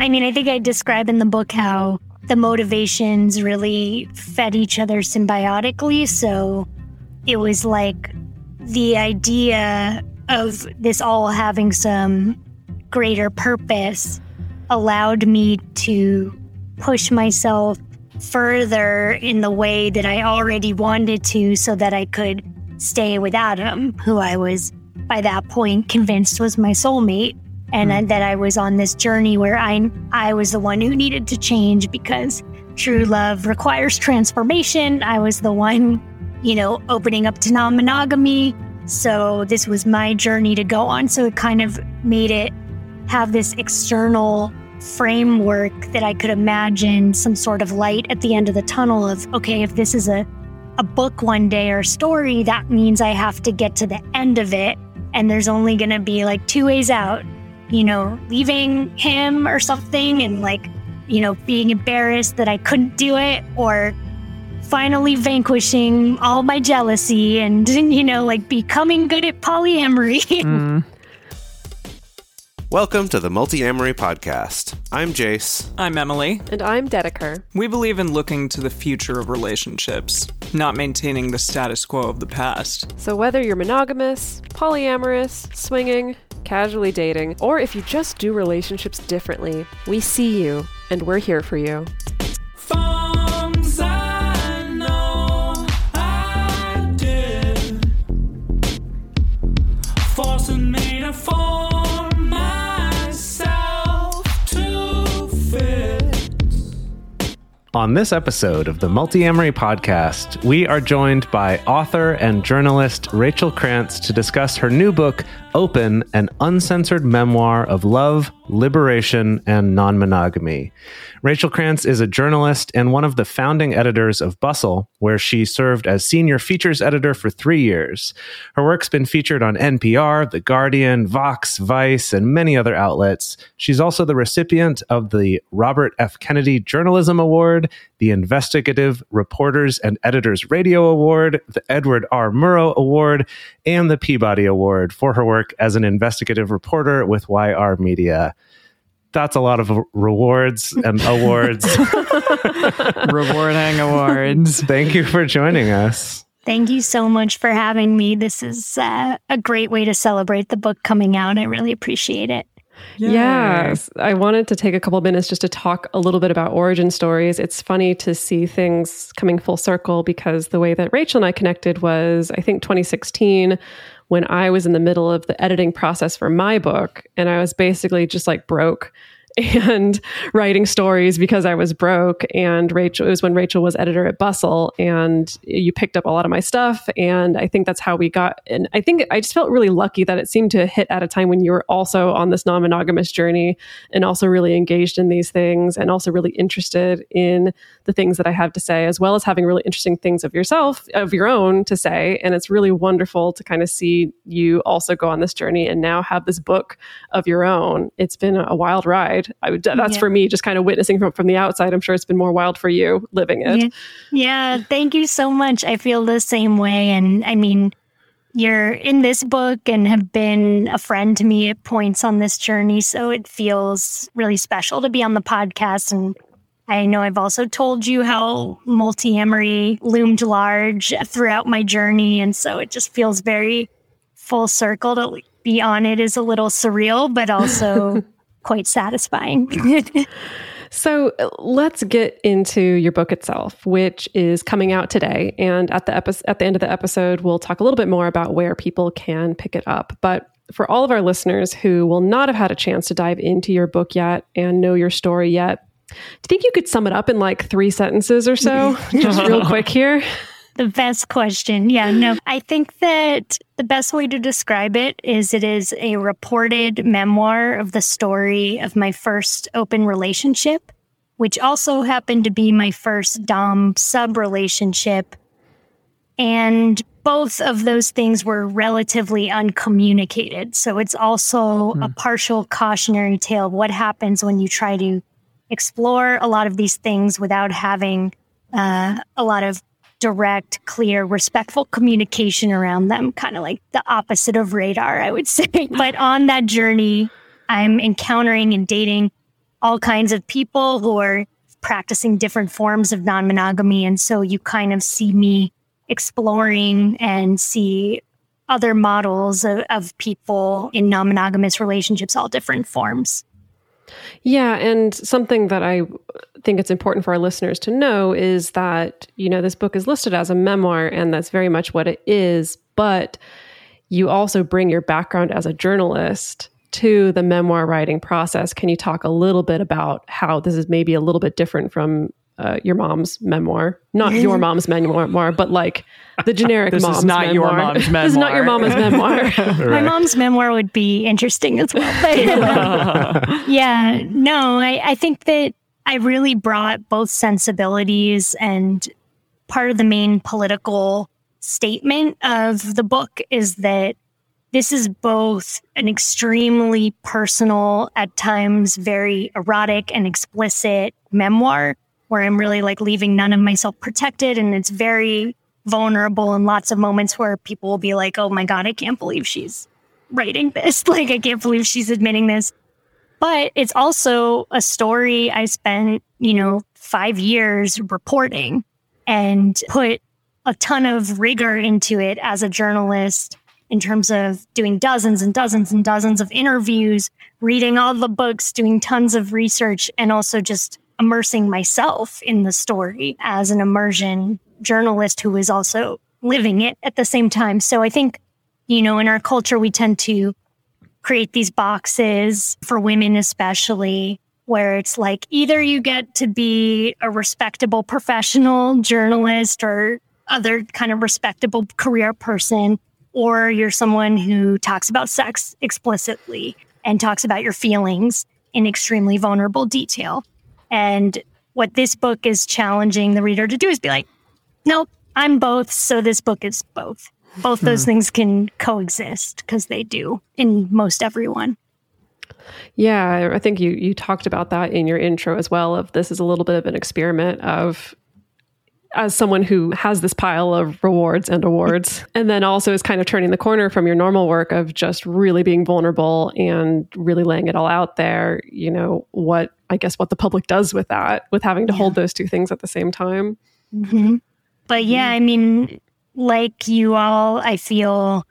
I mean, I think I describe in the book how the motivations really fed each other symbiotically. So it was like the idea of this all having some greater purpose allowed me to push myself further in the way that I already wanted to so that I could stay with Adam, who I was by that point convinced was my soulmate. And mm. that I was on this journey where I I was the one who needed to change because true love requires transformation. I was the one, you know, opening up to non-monogamy. So this was my journey to go on. So it kind of made it have this external framework that I could imagine some sort of light at the end of the tunnel of, okay, if this is a, a book one day or story, that means I have to get to the end of it. And there's only going to be like two ways out, you know, leaving him or something and like, you know, being embarrassed that I couldn't do it or finally vanquishing all my jealousy and, you know, like becoming good at polyamory. Mm. Welcome to the Multiamory Podcast. I'm Jase. I'm Emily. And I'm Dedeker. We believe in looking to the future of relationships, not maintaining the status quo of the past. So whether you're monogamous, polyamorous, swinging, casually dating, or if you just do relationships differently, we see you and we're here for you. On this episode of the Multiamory podcast, we are joined by author and journalist Rachel Krantz to discuss her new book, Open, an uncensored memoir of love, liberation, and non monogamy. Rachel Krantz is a journalist and one of the founding editors of Bustle, where she served as senior features editor for three years. Her work's been featured on NPR, The Guardian, Vox, Vice, and many other outlets. She's also the recipient of the Robert F. Kennedy Journalism Award, the Investigative Reporters and Editors Radio Award, the Edward R. Murrow Award, and the Peabody Award for her work as an investigative reporter with YR Media that's a lot of rewards and awards. Rewarding awards. Thank you for joining us. Thank you so much for having me. This is uh, a great way to celebrate the book coming out. I really appreciate it. Yay. Yes. I wanted to take a couple minutes just to talk a little bit about origin stories. It's funny to see things coming full circle because the way that Rachel and I connected was, I think, 2016 when I was in the middle of the editing process for my book and I was basically just like broke and writing stories because I was broke. And Rachel, it was when Rachel was editor at Bustle, and you picked up a lot of my stuff. And I think that's how we got. And I think I just felt really lucky that it seemed to hit at a time when you were also on this non monogamous journey and also really engaged in these things and also really interested in the things that I have to say, as well as having really interesting things of yourself, of your own to say. And it's really wonderful to kind of see you also go on this journey and now have this book of your own. It's been a wild ride. I would, that's yeah. for me, just kind of witnessing from, from the outside. I'm sure it's been more wild for you living it. Yeah. yeah. Thank you so much. I feel the same way. And I mean, you're in this book and have been a friend to me at points on this journey. So it feels really special to be on the podcast. And I know I've also told you how Multiamory loomed large throughout my journey. And so it just feels very full circle to be on it is a little surreal, but also quite satisfying. so let's get into your book itself, which is coming out today. And at the epi- at the end of the episode, we'll talk a little bit more about where people can pick it up. But for all of our listeners who will not have had a chance to dive into your book yet and know your story yet, do you think you could sum it up in like three sentences or so? Just real quick here the best question. Yeah, no, I think that the best way to describe it is it is a reported memoir of the story of my first open relationship, which also happened to be my first Dom sub relationship. And both of those things were relatively uncommunicated. So it's also hmm. a partial cautionary tale of what happens when you try to explore a lot of these things without having uh, a lot of direct, clear, respectful communication around them, kind of like the opposite of RADAR, I would say. but on that journey, I'm encountering and dating all kinds of people who are practicing different forms of non monogamy. And so you kind of see me exploring and see other models of, of people in non monogamous relationships, all different forms. Yeah, and something that I think it's important for our listeners to know is that, you know, this book is listed as a memoir, and that's very much what it is, but you also bring your background as a journalist to the memoir writing process. Can you talk a little bit about how this is maybe a little bit different from uh, your mom's memoir, not your mom's memoir, but like the generic this mom's is not memoir. your mom's memoir. this is not your mom's memoir. My mom's memoir would be interesting as well. But yeah, no, I, I think that I really brought both sensibilities and part of the main political statement of the book is that this is both an extremely personal, at times very erotic and explicit memoir where I'm really like leaving none of myself protected. And it's very vulnerable and lots of moments where people will be like, oh my God, I can't believe she's writing this. Like, I can't believe she's admitting this. But it's also a story I spent, you know, five years reporting and put a ton of rigor into it as a journalist in terms of doing dozens and dozens and dozens of interviews, reading all the books, doing tons of research, and also just immersing myself in the story as an immersion journalist who is also living it at the same time. So I think, you know, in our culture, we tend to create these boxes for women, especially where it's like either you get to be a respectable professional journalist or other kind of respectable career person, or you're someone who talks about sex explicitly and talks about your feelings in extremely vulnerable detail. And what this book is challenging the reader to do is be like, nope, I'm both. So this book is both. Both those hmm. things can coexist because they do in most everyone. Yeah, I think you you talked about that in your intro as well. Of this is a little bit of an experiment of as someone who has this pile of rewards and awards, and then also is kind of turning the corner from your normal work of just really being vulnerable and really laying it all out there, you know, what I guess what the public does with that, with having to yeah. hold those two things at the same time. Mm-hmm. But yeah, I mean, like you all, I feel,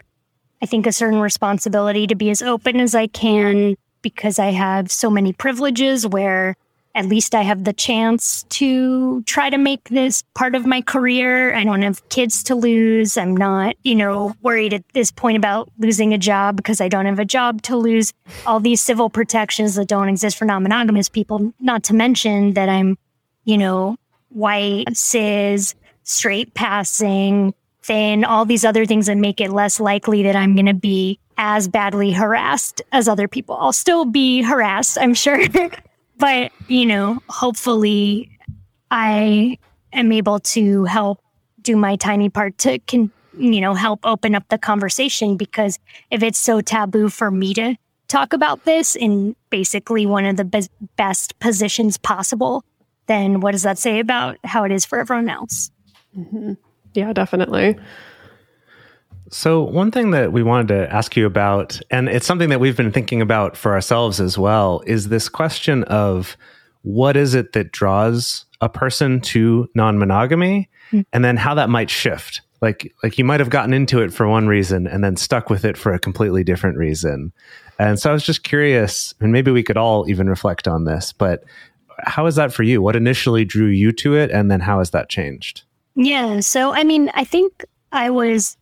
I think, a certain responsibility to be as open as I can because I have so many privileges where at least I have the chance to try to make this part of my career. I don't have kids to lose. I'm not, you know, worried at this point about losing a job because I don't have a job to lose. All these civil protections that don't exist for non monogamous people, not to mention that I'm, you know, white, cis, straight passing, thin, all these other things that make it less likely that I'm going to be as badly harassed as other people. I'll still be harassed, I'm sure. but you know, hopefully, I am able to help do my tiny part to can you know help open up the conversation because if it's so taboo for me to talk about this in basically one of the be- best positions possible, then what does that say about how it is for everyone else? Mm-hmm. Yeah, definitely. So, one thing that we wanted to ask you about, and it's something that we've been thinking about for ourselves as well, is this question of what is it that draws a person to non monogamy, mm-hmm. and then how that might shift. Like, like you might have gotten into it for one reason and then stuck with it for a completely different reason. And so I was just curious, and maybe we could all even reflect on this, but how is that for you? What initially drew you to it, and then how has that changed? Yeah. So, I mean, I think I was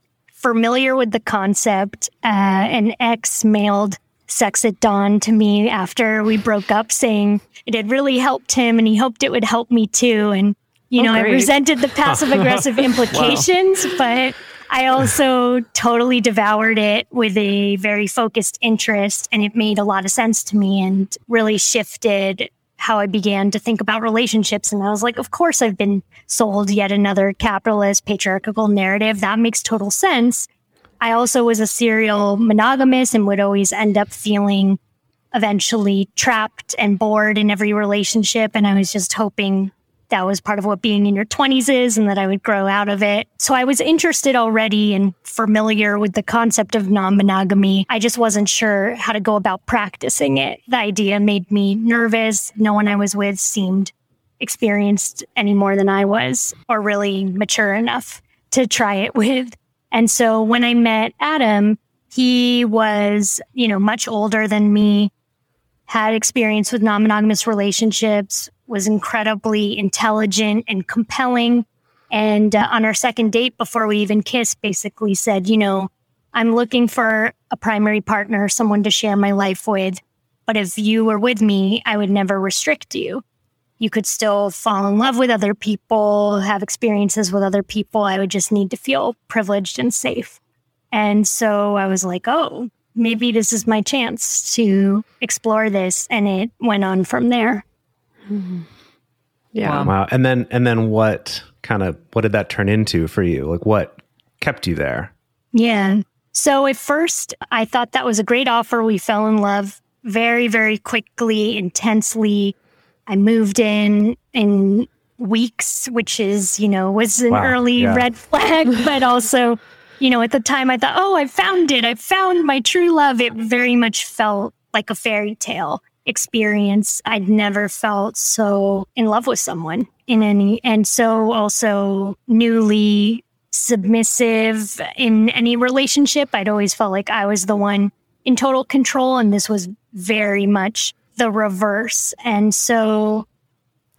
familiar with the concept. Uh, an ex mailed Sex at Dawn to me after we broke up, saying it had really helped him and he hoped it would help me too. And, you oh, know, great. I resented the passive aggressive implications, wow. but I also totally devoured it with a very focused interest and it made a lot of sense to me and really shifted how I began to think about relationships. And I was like, of course, I've been sold yet another capitalist patriarchal narrative. That makes total sense. I also was a serial monogamous and would always end up feeling eventually trapped and bored in every relationship. And I was just hoping that was part of what being in your 20s is and that I would grow out of it. So I was interested already and familiar with the concept of non monogamy. I just wasn't sure how to go about practicing it. The idea made me nervous. No one I was with seemed experienced any more than I was or really mature enough to try it with. And so when I met Adam, he was, you know, much older than me, had experience with non monogamous relationships, was incredibly intelligent and compelling. And uh, on our second date, before we even kissed, basically said, you know, I'm looking for a primary partner, someone to share my life with. But if you were with me, I would never restrict you. You could still fall in love with other people, have experiences with other people. I would just need to feel privileged and safe. And so I was like, oh, maybe this is my chance to explore this. And it went on from there. Mm-hmm. Yeah. Wow. And then and then what kind of what did that turn into for you? Like what kept you there? Yeah. So at first I thought that was a great offer. We fell in love very, very quickly, intensely. I moved in in weeks, which is, you know, was an wow. early yeah. red flag, but also, you know, at the time I thought, oh, I found it. I found my true love. It very much felt like a fairy tale experience. I'd never felt so in love with someone in any, and so also newly submissive in any relationship. I'd always felt like I was the one in total control, and this was very much the reverse. And so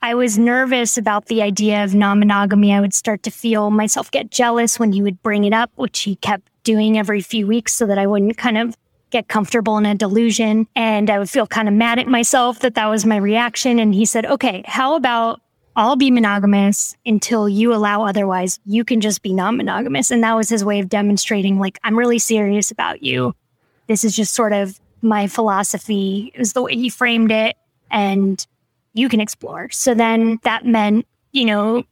I was nervous about the idea of non monogamy. I would start to feel myself get jealous when he would bring it up, which he kept doing every few weeks so that I wouldn't kind of get comfortable in a delusion. And I would feel kind of mad at myself that that was my reaction. And he said, okay, how about I'll be monogamous until you allow otherwise. You can just be non monogamous. And that was his way of demonstrating, like, I'm really serious about you. This is just sort of my philosophy. It was the way he framed it. And you can explore. So then that meant, you know,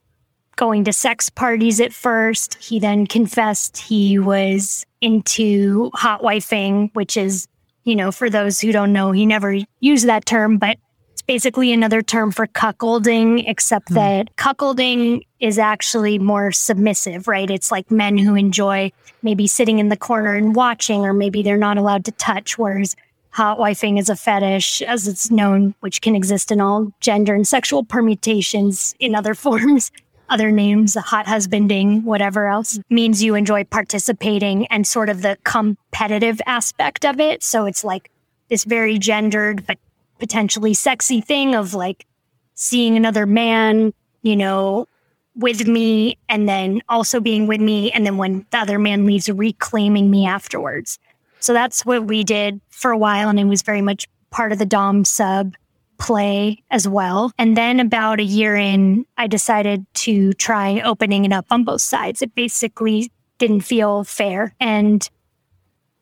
going to sex parties at first. He then confessed he was into hot wifing, which is, you know, for those who don't know, he never used that term, but it's basically another term for cuckolding, except mm. that cuckolding is actually more submissive, right? It's like men who enjoy maybe sitting in the corner and watching, or maybe they're not allowed to touch, whereas hot wifing is a fetish, as it's known, which can exist in all gender and sexual permutations in other forms other names, hot husbanding, whatever else, means you enjoy participating and sort of the competitive aspect of it. So it's like this very gendered, but potentially sexy thing of like seeing another man, you know, with me and then also being with me. And then when the other man leaves, reclaiming me afterwards. So that's what we did for a while. And it was very much part of the Dom sub play as well. And then about a year in, I decided to try opening it up on both sides. It basically didn't feel fair. And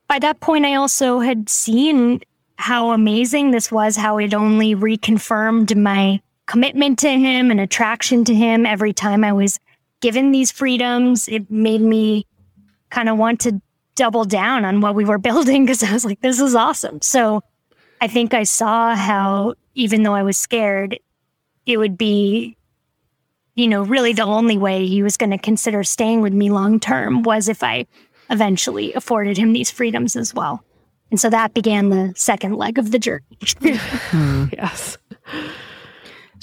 by that point, I also had seen how amazing this was, how it only reconfirmed my commitment to him and attraction to him every time I was given these freedoms. It made me kind of want to double down on what we were building because I was like, this is awesome. So I think I saw how even though I was scared, it would be, you know, really the only way he was going to consider staying with me long term was if I eventually afforded him these freedoms as well. And so that began the second leg of the journey. Hmm. yes.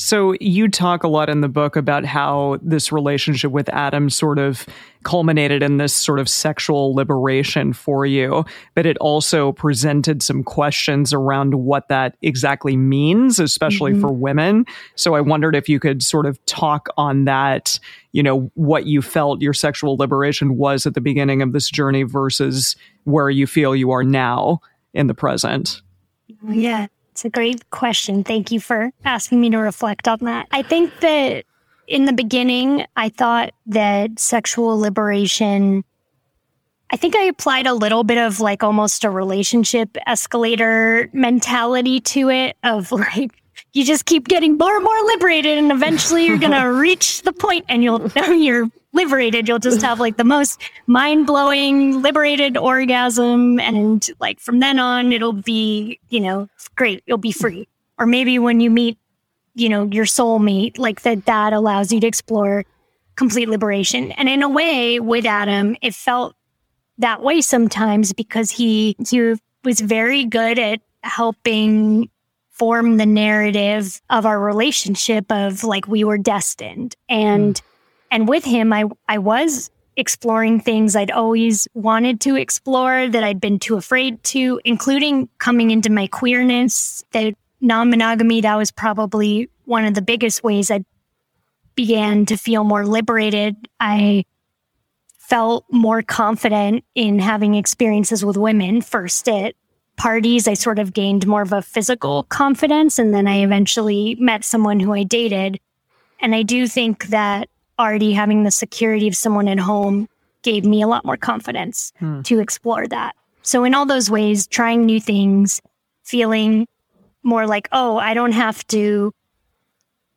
So you talk a lot in the book about how this relationship with Adam sort of culminated in this sort of sexual liberation for you, but it also presented some questions around what that exactly means, especially mm-hmm. for women. So I wondered if you could sort of talk on that, you know, what you felt your sexual liberation was at the beginning of this journey versus where you feel you are now in the present. Yeah. It's a great question. Thank you for asking me to reflect on that. I think that in the beginning, I thought that sexual liberation, I think I applied a little bit of like almost a relationship escalator mentality to it of like, you just keep getting more and more liberated and eventually you're going to reach the point and you'll know you're liberated. You'll just have like the most mind blowing, liberated orgasm. And like from then on, it'll be, you know, great. You'll be free. Or maybe when you meet you know, your soulmate, like that, that allows you to explore complete liberation. And in a way, with Adam, it felt that way sometimes because he, he was very good at helping form the narrative of our relationship of like we were destined. And, mm. And with him, I, I was exploring things I'd always wanted to explore that I'd been too afraid to, including coming into my queerness, that non monogamy, that was probably one of the biggest ways I began to feel more liberated. I felt more confident in having experiences with women first at parties. I sort of gained more of a physical confidence. And then I eventually met someone who I dated. And I do think that already having the security of someone at home gave me a lot more confidence hmm. to explore that. So, in all those ways, trying new things, feeling more like, oh, I don't have to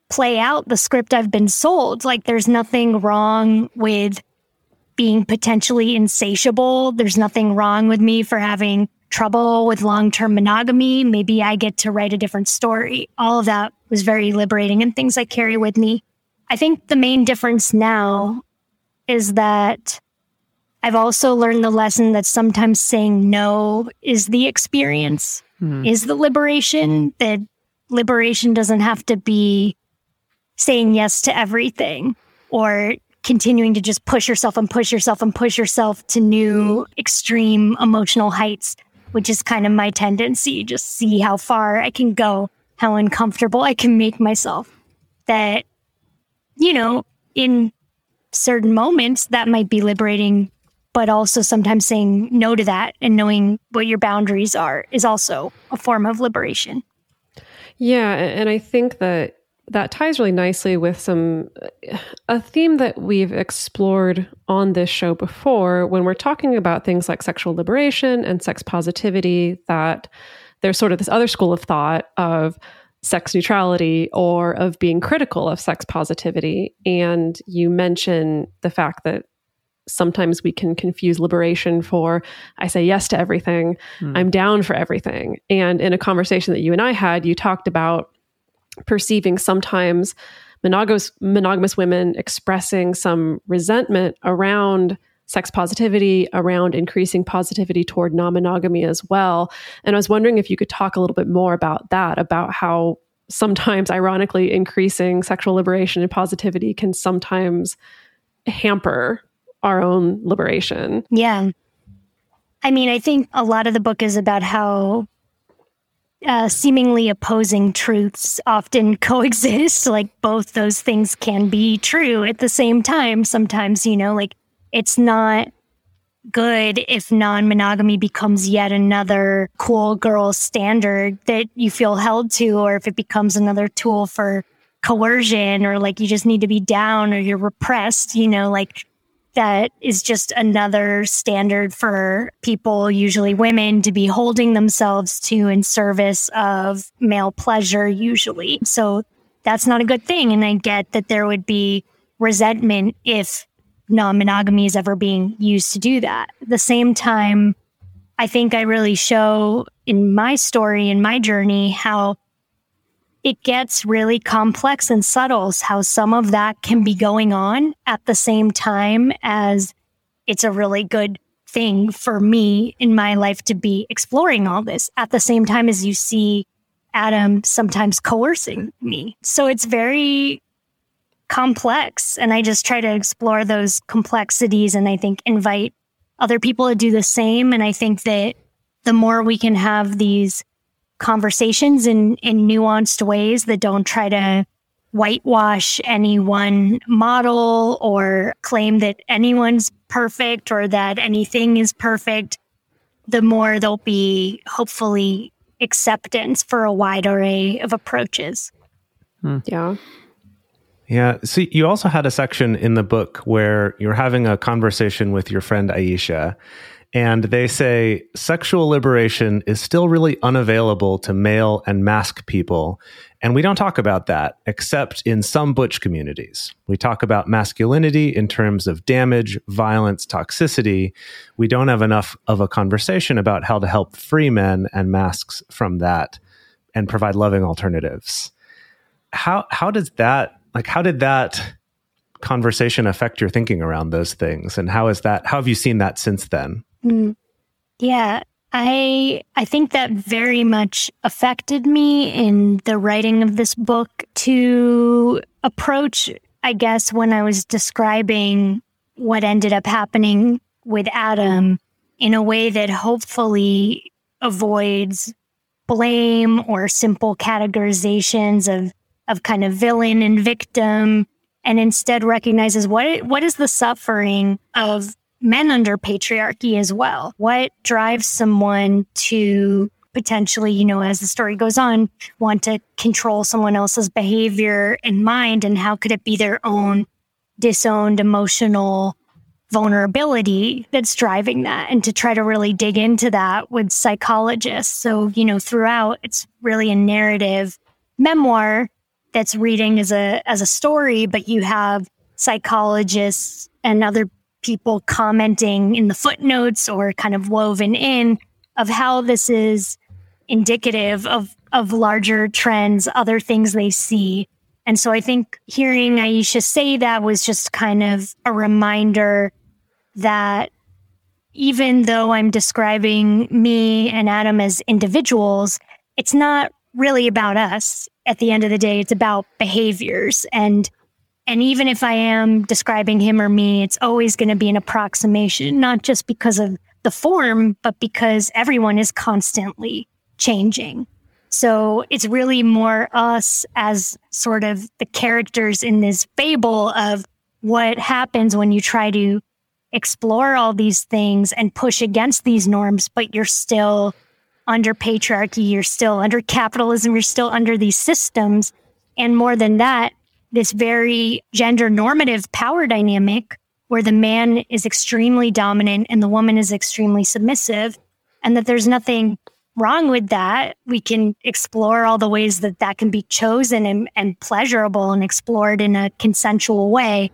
play out the script I've been sold. Like, there's nothing wrong with being potentially insatiable. There's nothing wrong with me for having trouble with long term monogamy. Maybe I get to write a different story. All of that was very liberating and things I carry with me I think the main difference now is that I've also learned the lesson that sometimes saying no is the experience, mm-hmm. is the liberation, that liberation doesn't have to be saying yes to everything or continuing to just push yourself and push yourself and push yourself to new extreme emotional heights, which is kind of my tendency. Just see how far I can go, how uncomfortable I can make myself. That you know, in certain moments that might be liberating, but also sometimes saying no to that and knowing what your boundaries are is also a form of liberation. Yeah. And I think that that ties really nicely with some a theme that we've explored on this show before when we're talking about things like sexual liberation and sex positivity that there's sort of this other school of thought of sex neutrality or of being critical of sex positivity. And you mention the fact that sometimes we can confuse liberation for I say yes to everything, mm. I'm down for everything. And in a conversation that you and I had, you talked about perceiving sometimes monogamous monogamous women expressing some resentment around sex positivity, around increasing positivity toward non monogamy as well. And I was wondering if you could talk a little bit more about that, about how sometimes, ironically, increasing sexual liberation and positivity can sometimes hamper our own liberation. Yeah. I mean, I think a lot of the book is about how uh, seemingly opposing truths often coexist. Like both those things can be true at the same time. Sometimes, you know, like it's not good if non monogamy becomes yet another cool girl standard that you feel held to, or if it becomes another tool for coercion, or like you just need to be down or you're repressed, you know, like that is just another standard for people, usually women, to be holding themselves to in service of male pleasure, usually. So that's not a good thing. And I get that there would be resentment if non monogamy is ever being used to do that. At the same time, I think I really show in my story, in my journey, how it gets really complex and subtle, how some of that can be going on at the same time as it's a really good thing for me in my life to be exploring all this at the same time as you see Adam sometimes coercing me. So it's very complex. And I just try to explore those complexities and I think invite other people to do the same. And I think that the more we can have these conversations in, in nuanced ways that don't try to whitewash any one model or claim that anyone's perfect or that anything is perfect, the more there'll be hopefully acceptance for a wide array of approaches. Hmm. Yeah. Yeah. See, you also had a section in the book where you're having a conversation with your friend Aisha, and they say sexual liberation is still really unavailable to male and masc people. And we don't talk about that except in some butch communities. We talk about masculinity in terms of damage, violence, toxicity. We don't have enough of a conversation about how to help free men and mascs from that and provide loving alternatives. how how does that like how did that conversation affect your thinking around those things and how is that how have you seen that since then mm. yeah i i think that very much affected me in the writing of this book to approach i guess when i was describing what ended up happening with adam in a way that hopefully avoids blame or simple categorizations of of kind of villain and victim and instead recognizes what what is the suffering of men under patriarchy as well? What drives someone to potentially you know as the story goes on want to control someone else's behavior and mind and how could it be their own disowned emotional vulnerability that's driving that? And to try to really dig into that with psychologists. So you know throughout it's really a narrative memoir that's reading as a as a story, but you have psychologists and other people commenting in the footnotes or kind of woven in of how this is indicative of of larger trends, other things they see. And so I think hearing Aisha say that was just kind of a reminder that even though I'm describing me and Adam as individuals, it's not really about us at the end of the day it's about behaviors. And and even if i am describing him or me it's always going to be an approximation not just because of the form but because everyone is constantly changing. So it's really more us as sort of the characters in this fable of what happens when you try to explore all these things and push against these norms but you're still under patriarchy, you're still under capitalism, you're still under these systems. And more than that, this very gender normative power dynamic where the man is extremely dominant and the woman is extremely submissive, and that there's nothing wrong with that. We can explore all the ways that that can be chosen and, and pleasurable and explored in a consensual way.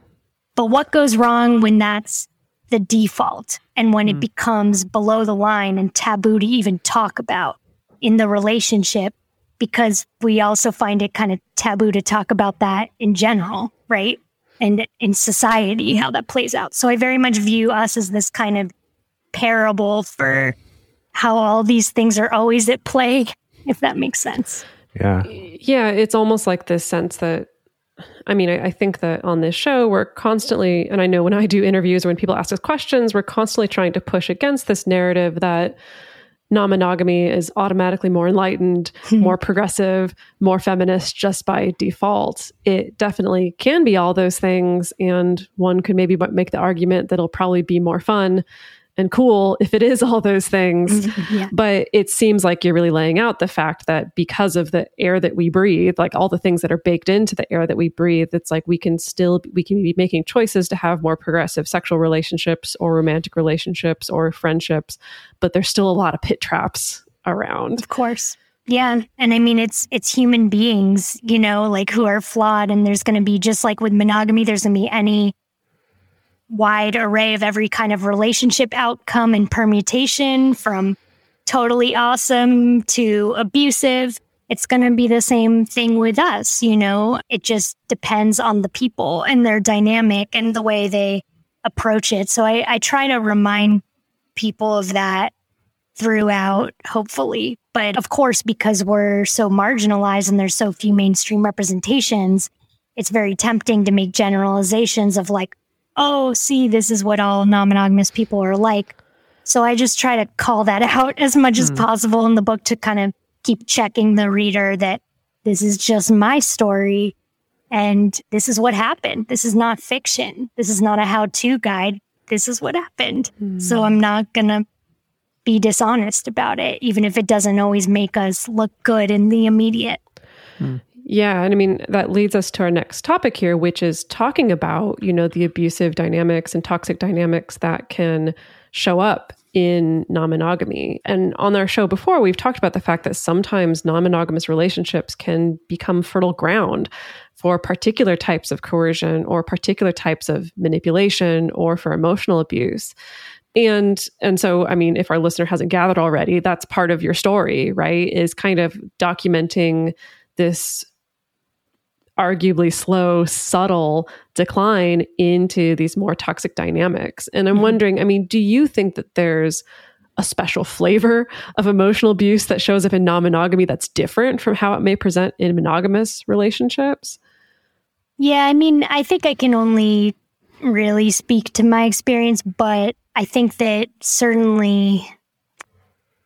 But what goes wrong when that's the default and when mm. it becomes below the line and taboo to even talk about in the relationship because we also find it kind of taboo to talk about that in general, right? And in society, how that plays out. So I very much view us as this kind of parable for how all these things are always at play, if that makes sense. Yeah. Yeah. It's almost like this sense that I mean, I, I, think that on this show, we're constantly, and I know when I do interviews or when people ask us questions, we're constantly trying to push against this narrative that non monogamy is automatically more enlightened, hmm. more progressive, more feminist just by default. It definitely can be all those things. And one could maybe make the argument that it'll probably be more fun and cool if it is all those things. Mm-hmm. Yeah. But it seems like you're really laying out the fact that because of the air that we breathe, like all the things that are baked into the air that we breathe, it's like we can still we can be making choices to have more progressive sexual relationships or romantic relationships or friendships, but there's still a lot of pit traps around. Of course. Yeah, and I mean it's it's human beings, you know, like who are flawed and there's going to be just like with monogamy there's going to be any wide array of every kind of relationship outcome and permutation from totally awesome to abusive. It's going to be the same thing with us. You know, it just depends on the people and their dynamic and the way they approach it. So I, I try to remind people of that throughout, hopefully. But of course, because we're so marginalized and there's so few mainstream representations, it's very tempting to make generalizations of like, oh, see, this is what all non monogamous people are like. So I just try to call that out as much as hmm. possible in the book to kind of keep checking the reader that this is just my story and this is what happened. This is not fiction. This is not a how to guide. This is what happened. Mm. So I'm not going to be dishonest about it, even if it doesn't always make us look good in the immediate. Mm. Yeah, and I mean that leads us to our next topic here, which is talking about, you know, the abusive dynamics and toxic dynamics that can show up in non-monogamy. And on our show before, we've talked about the fact that sometimes non-monogamous relationships can become fertile ground for particular types of coercion or particular types of manipulation or for emotional abuse. And and so I mean if our listener hasn't gathered already, that's part of your story, right? Is kind of documenting this arguably slow, subtle decline into these more toxic dynamics. And I'm mm-hmm. wondering, I mean, do you think that there's a special flavor of emotional abuse that shows up in non monogamy that's different from how it may present in monogamous relationships? Yeah, I mean, I think I can only really speak to my experience, but I think that certainly.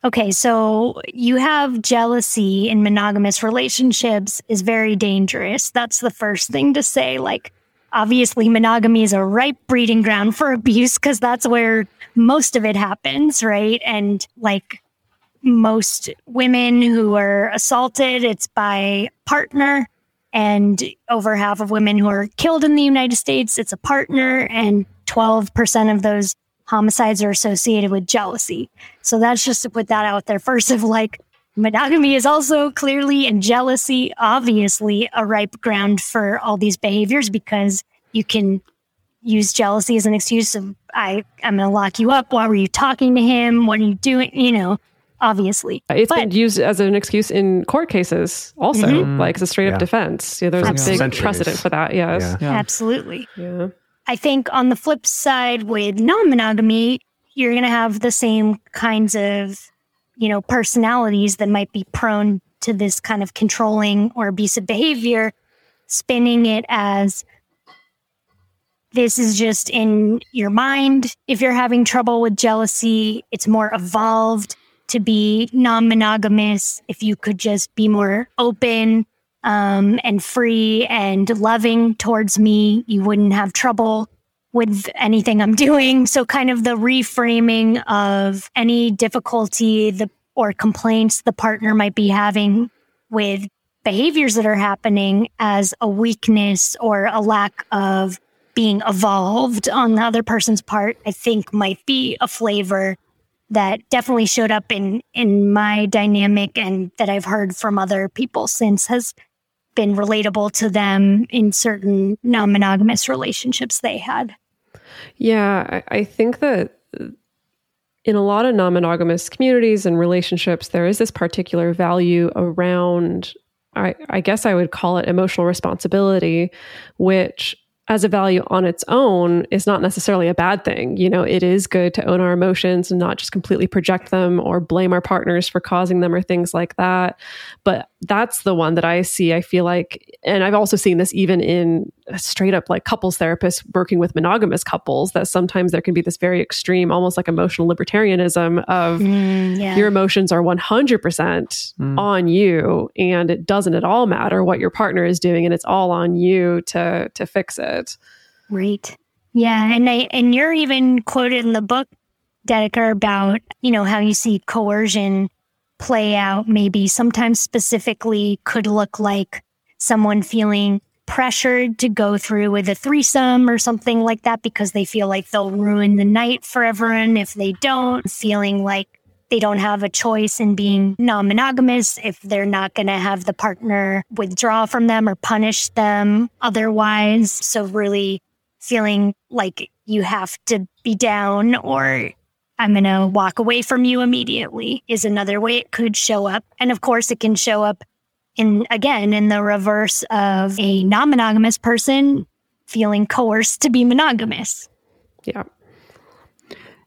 Okay, so you have jealousy in monogamous relationships is very dangerous. That's the first thing to say. Like, obviously, monogamy is a ripe breeding ground for abuse because that's where most of it happens, right? And like most women who are assaulted, it's by partner. And over half of women who are killed in the United States, it's a partner. And 12% of those homicides are associated with jealousy. So that's just to put that out there first of like, monogamy is also clearly and jealousy, obviously, a ripe ground for all these behaviors because you can use jealousy as an excuse of I I'm going to lock you up. Why were you talking to him? What are you doing? You know, obviously. It's but, been used as an excuse in court cases also, mm-hmm. like it's a straight up yeah. defense. Yeah, there's Absolutely. a big precedent for that. Yes. Yeah. Yeah. Absolutely. Yeah. I think on the flip side with non-monogamy, you're going to have the same kinds of, you know, personalities that might be prone to this kind of controlling or abusive behavior, spinning it as this is just in your mind. If you're having trouble with jealousy, it's more evolved to be non monogamous. If you could just be more open um, and free and loving towards me, you wouldn't have trouble with anything I'm doing. So, kind of the reframing of any difficulty the, or complaints the partner might be having with behaviors that are happening as a weakness or a lack of being evolved on the other person's part, I think might be a flavor that definitely showed up in in my dynamic and that I've heard from other people since has been relatable to them in certain non-monogamous relationships they had. Yeah, I, think that in a lot of non-monogamous communities and relationships, there is this particular value around I, I guess I would call it emotional responsibility, which as a value on its own is not necessarily a bad thing. You know, it is good to own our emotions and not just completely project them or blame our partners for causing them or things like that. But that's the one that I see. I feel like, and I've also seen this even in straight up like couples therapists working with monogamous couples, that sometimes there can be this very extreme, almost like emotional libertarianism of mm, yeah. your emotions are 100% mm. on you and it doesn't at all matter what your partner is doing and it's all on you to, to fix it. Right. Yeah. And I, and you're even quoted in the book, Dedeker, about, you know, how you see coercion play out maybe sometimes specifically could look like someone feeling pressured to go through with a threesome or something like that because they feel like they'll ruin the night for everyone if they don't, feeling like they don't have a choice in being non monogamous if they're not going to have the partner withdraw from them or punish them otherwise. So, really feeling like you have to be down or I'm going to walk away from you immediately is another way it could show up. And of course, it can show up in, again, in the reverse of a non monogamous person feeling coerced to be monogamous. Yeah.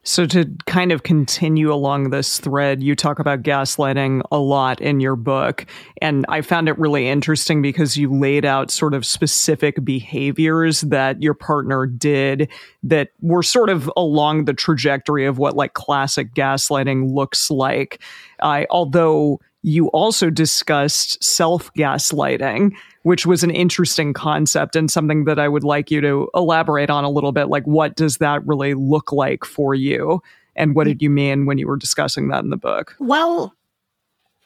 So, to kind of continue along this thread, you talk about gaslighting a lot in your book. And I found it really interesting because you laid out sort of specific behaviors that your partner did that were sort of along the trajectory of what like classic gaslighting looks like. I, although you also discussed self gaslighting, which was an interesting concept and something that I would like you to elaborate on a little bit. Like, what does that really look like for you? And what did you mean when you were discussing that in the book? Well,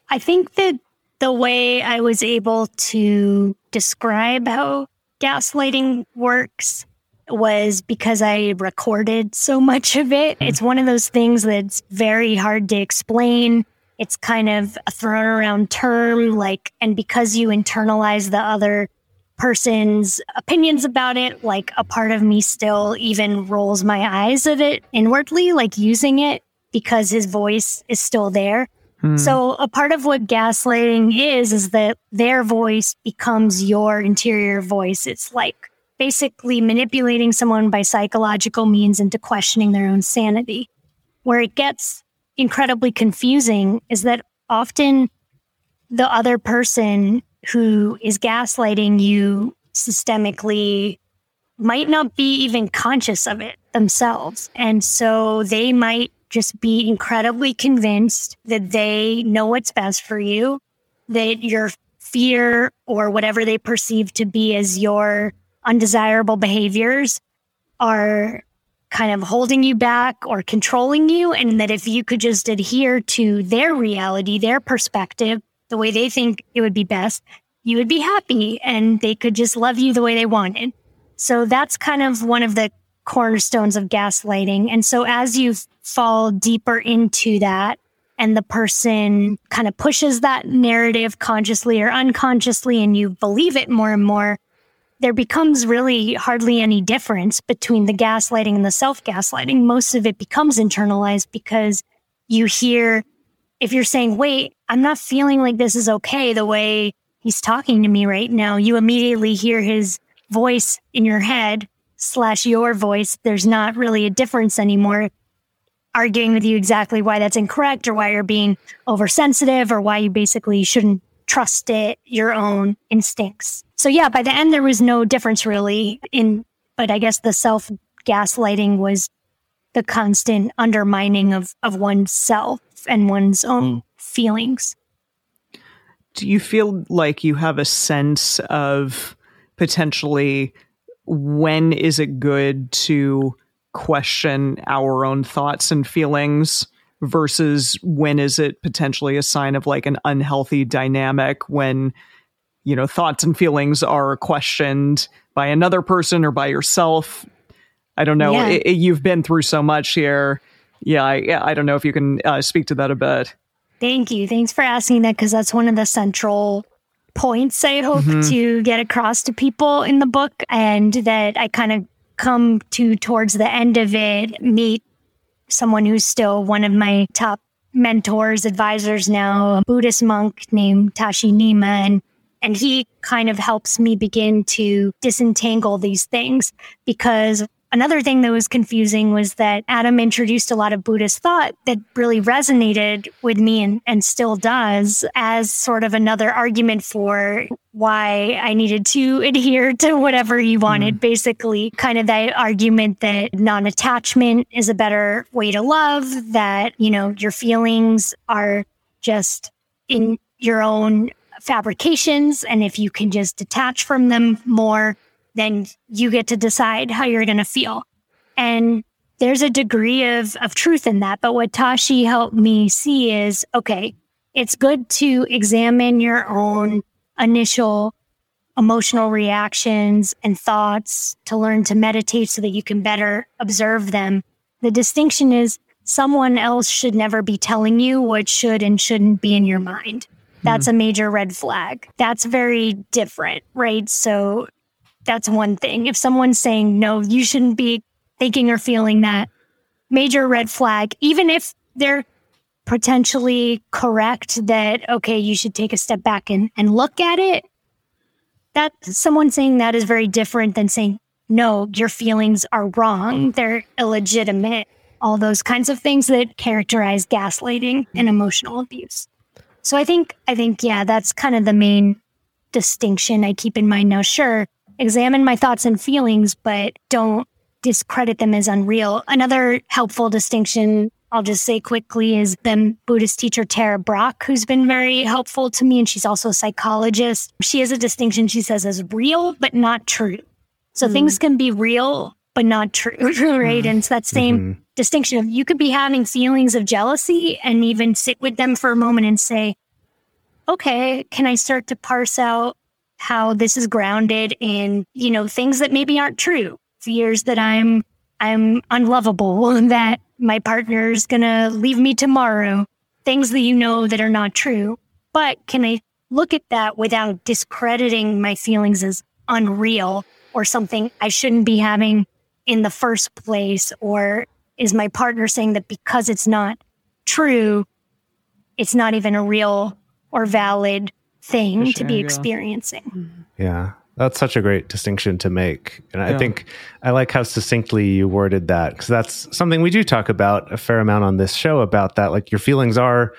I think that the way I was able to describe how gaslighting works was because I recorded so much of it. Mm-hmm. It's one of those things that's very hard to explain it's kind of a thrown around term, like, and because you internalize the other person's opinions about it, like a part of me still even rolls my eyes at it inwardly, like using it because his voice is still there. Hmm. So a part of what gaslighting is, is that their voice becomes your interior voice. It's like basically manipulating someone by psychological means into questioning their own sanity. Where it gets incredibly confusing is that often the other person who is gaslighting you systemically might not be even conscious of it themselves. And so they might just be incredibly convinced that they know what's best for you, that your fear or whatever they perceive to be as your undesirable behaviors are kind of holding you back or controlling you. And that if you could just adhere to their reality, their perspective, the way they think it would be best, you would be happy and they could just love you the way they wanted. So that's kind of one of the cornerstones of gaslighting. And so as you fall deeper into that and the person kind of pushes that narrative consciously or unconsciously and you believe it more and more, there becomes really hardly any difference between the gaslighting and the self gaslighting. Most of it becomes internalized because you hear, if you're saying, wait, I'm not feeling like this is okay the way he's talking to me right now, you immediately hear his voice in your head slash your voice, there's not really a difference anymore arguing with you exactly why that's incorrect or why you're being oversensitive or why you basically shouldn't trust it, your own instincts. So yeah, by the end, there was no difference really in, but I guess the self gaslighting was the constant undermining of, of oneself and one's own mm. feelings. Do you feel like you have a sense of potentially when is it good to question our own thoughts and feelings versus when is it potentially a sign of like an unhealthy dynamic when you know thoughts and feelings are questioned by another person or by yourself? I don't know. Yeah. it, it, you've been through so much here. Yeah i, yeah, I don't know if you can uh, speak to that a bit. Thank you. Thanks for asking that because that's one of the central points I hope mm-hmm. to get across to people in the book and that I kind of come to towards the end of it, meet someone who's still one of my top mentors, advisors now, a Buddhist monk named Tashi Nima. And, and he kind of helps me begin to disentangle these things because Another thing that was confusing was that Adam introduced a lot of Buddhist thought that really resonated with me and, and still does as sort of another argument for why I needed to adhere to whatever he wanted. Mm. Basically, kind of that argument that non attachment is a better way to love, that, you know, your feelings are just in your own fabrications. And if you can just detach from them more, then you get to decide how you're going to feel. And there's a degree of, of truth in that. But what Tashi helped me see is okay, it's good to examine your own initial emotional reactions and thoughts to learn to meditate so that you can better observe them. The distinction is someone else should never be telling you what should and shouldn't be in your mind. That's mm-hmm. a major red flag. That's very different, right? So that's one thing. If someone's saying, no, you shouldn't be thinking or feeling that, major red flag, even if they're potentially correct that, okay, you should take a step back and, and look at it. That someone saying that is very different than saying, no, your feelings are wrong. Mm. They're illegitimate. All those kinds of things that characterize gaslighting and emotional abuse. So I think, I think, yeah, that's kind of the main distinction I keep in mind now. Sure, examine my thoughts and feelings, but don't discredit them as unreal. Another helpful distinction I'll just say quickly is the Buddhist teacher Tara Brach, who's been very helpful to me. And she's also a psychologist. She has a distinction she says as real, but not true. So mm. things can be real, but not true, right? Mm. And it's that same mm-hmm. distinction of you could be having feelings of jealousy and even sit with them for a moment and say, okay, can I start to parse out how this is grounded in, you know, things that maybe aren't true, fears that I'm I'm unlovable and that my partner's going to leave me tomorrow, things that you know that are not true. But can I look at that without discrediting my feelings as unreal or something I shouldn't be having in the first place? Or is my partner saying that because it's not true, it's not even a real or valid thing sure, to be experiencing. Mm-hmm. Yeah. That's such a great distinction to make. And I think I like how succinctly you worded that because that's something we do talk about a fair amount on this show about that. Like your feelings are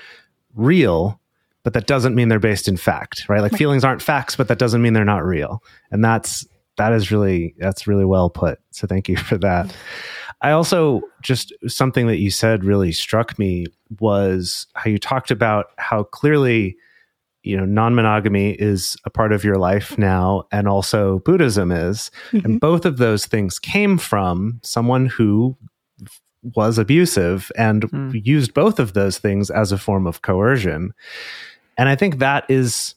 real, but that doesn't mean they're based in fact, right? Like right. feelings aren't facts, but that doesn't mean they're not real. And that's, that is really, that's really well put. So thank you for that. I also just something that you said really struck me was how you talked about how clearly you know non-monogamy is a part of your life now and also buddhism is mm-hmm. and both of those things came from someone who was abusive and mm. used both of those things as a form of coercion and i think that is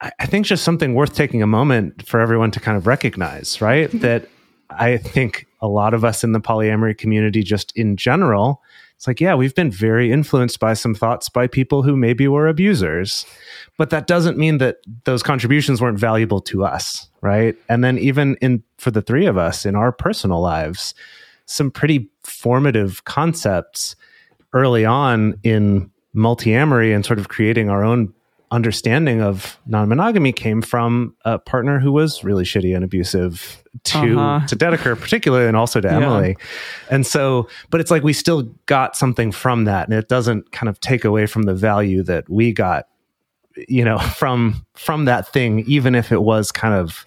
i think just something worth taking a moment for everyone to kind of recognize right mm-hmm. that i think a lot of us in the polyamory community just in general it's like, yeah, we've been very influenced by some thoughts by people who maybe were abusers, but that doesn't mean that those contributions weren't valuable to us, right? And then even in for the three of us in our personal lives, some pretty formative concepts early on in Multiamory and sort of creating our own understanding of non-monogamy came from a partner who was really shitty and abusive to uh-huh. to Dedeker particularly and also to yeah. Emily. And so but it's like we still got something from that and it doesn't kind of take away from the value that we got you know from from that thing even if it was kind of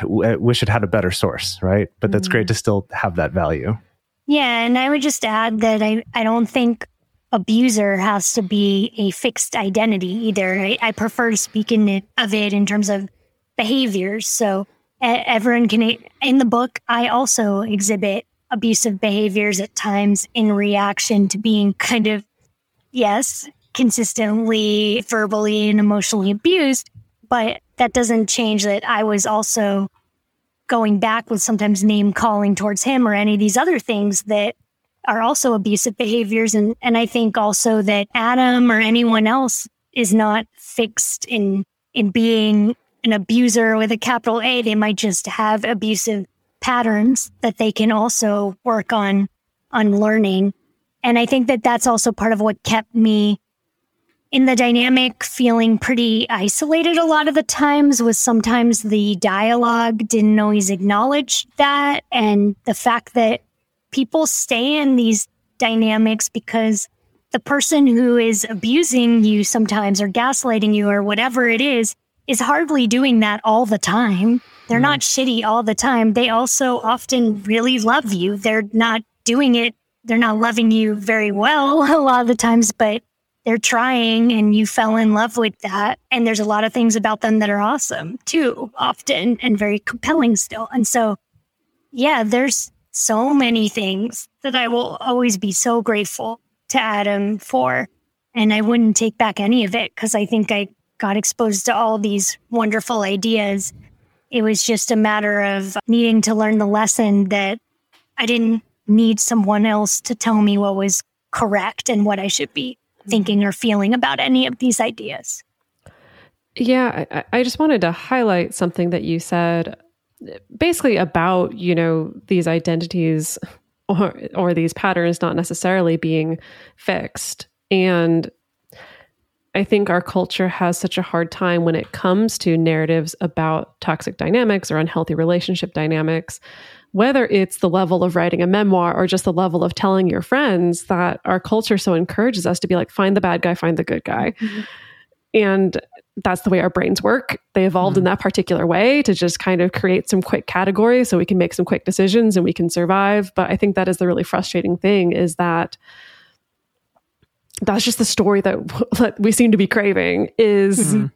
I wish it had a better source, right? But that's mm. great to still have that value. Yeah, and I would just add that I I don't think abuser has to be a fixed identity either. I, I prefer speaking it, of it in terms of behaviors. So everyone can, in the book, I also exhibit abusive behaviors at times in reaction to being kind of, yes, consistently verbally and emotionally abused. But that doesn't change that I was also going back with sometimes name calling towards him or any of these other things that are also abusive behaviors. And, and I think also that Adam or anyone else is not fixed in, in being an abuser with a capital A. They might just have abusive patterns that they can also work on, on learning. And I think that that's also part of what kept me in the dynamic feeling pretty isolated a lot of the times was sometimes the dialogue didn't always acknowledge that and the fact that people stay in these dynamics because the person who is abusing you sometimes or gaslighting you or whatever it is is hardly doing that all the time. They're mm. not shitty all the time. They also often really love you. They're not doing it, they're not loving you very well a lot of the times, but they're trying and you fell in love with that. And there's a lot of things about them that are awesome too, often and very compelling still. And so, yeah, there's so many things that I will always be so grateful to Adam for. And I wouldn't take back any of it because I think I got exposed to all these wonderful ideas. It was just a matter of needing to learn the lesson that I didn't need someone else to tell me what was correct and what I should be mm-hmm. thinking or feeling about any of these ideas. Yeah, I, I just wanted to highlight something that you said basically about you know these identities or or these patterns not necessarily being fixed and I think our culture has such a hard time when it comes to narratives about toxic dynamics or unhealthy relationship dynamics, whether it's the level of writing a memoir or just the level of telling your friends that our culture so encourages us to be like, find the bad guy, find the good guy. Mm-hmm. And that's the way our brains work. They evolved mm. in that particular way to just kind of create some quick categories so we can make some quick decisions and we can survive. But I think that is the really frustrating thing is that that's just the story that, we seem to be craving is mm-hmm.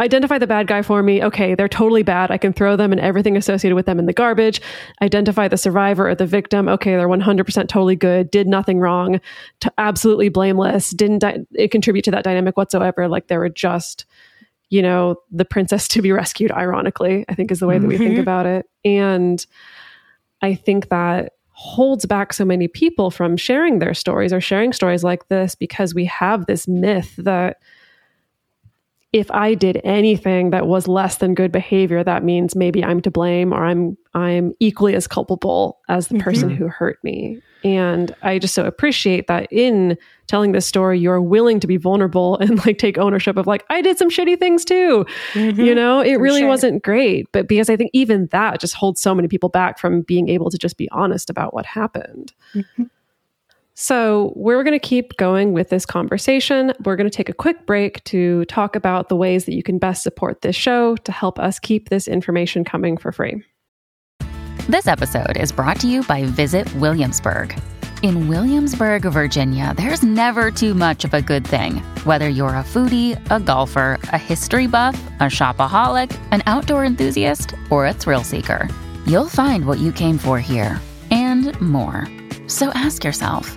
identify the bad guy for me. Okay, they're totally bad. I can throw them and everything associated with them in the garbage. Identify the survivor or the victim. Okay, they're 100% totally good, did nothing wrong, absolutely blameless, didn't di- contribute to that dynamic whatsoever. Like they were just you know, the princess to be rescued, ironically, I think is the way that we think mm-hmm. about it. And I think that holds back so many people from sharing their stories or sharing stories like this because we have this myth that if I did anything that was less than good behavior, that means maybe I'm to blame or I'm I'm equally as culpable as the mm-hmm. person who hurt me. And I just so appreciate that in telling this story, you're willing to be vulnerable and like take ownership of like, I did some shitty things too. Mm-hmm. You know, it For really sure. wasn't great. But because I think even that just holds so many people back from being able to just be honest about what happened. Mm-hmm. So, we're going to keep going with this conversation. We're going to take a quick break to talk about the ways that you can best support this show to help us keep this information coming for free. This episode is brought to you by Visit Williamsburg. In Williamsburg, Virginia, there's never too much of a good thing. Whether you're a foodie, a golfer, a history buff, a shopaholic, an outdoor enthusiast, or a thrill seeker, you'll find what you came for here and more. So ask yourself,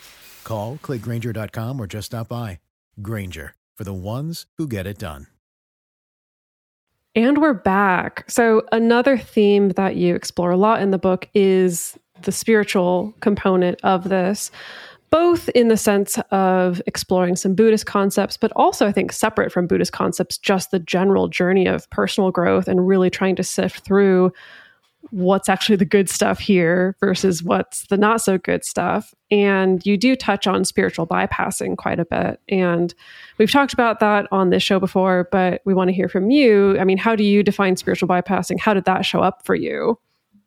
Call, clickgrainger.com, or just stop by. Grainger, for the ones who get it done. And we're back. So, another theme that you explore a lot in the book is the spiritual component of this, both in the sense of exploring some Buddhist concepts, but also, I think, separate from Buddhist concepts, just the general journey of personal growth and really trying to sift through what's actually the good stuff here versus what's the not so good stuff. And you do touch on spiritual bypassing quite a bit. And we've talked about that on this show before, but we want to hear from you. I mean, how do you define spiritual bypassing? How did that show up for you?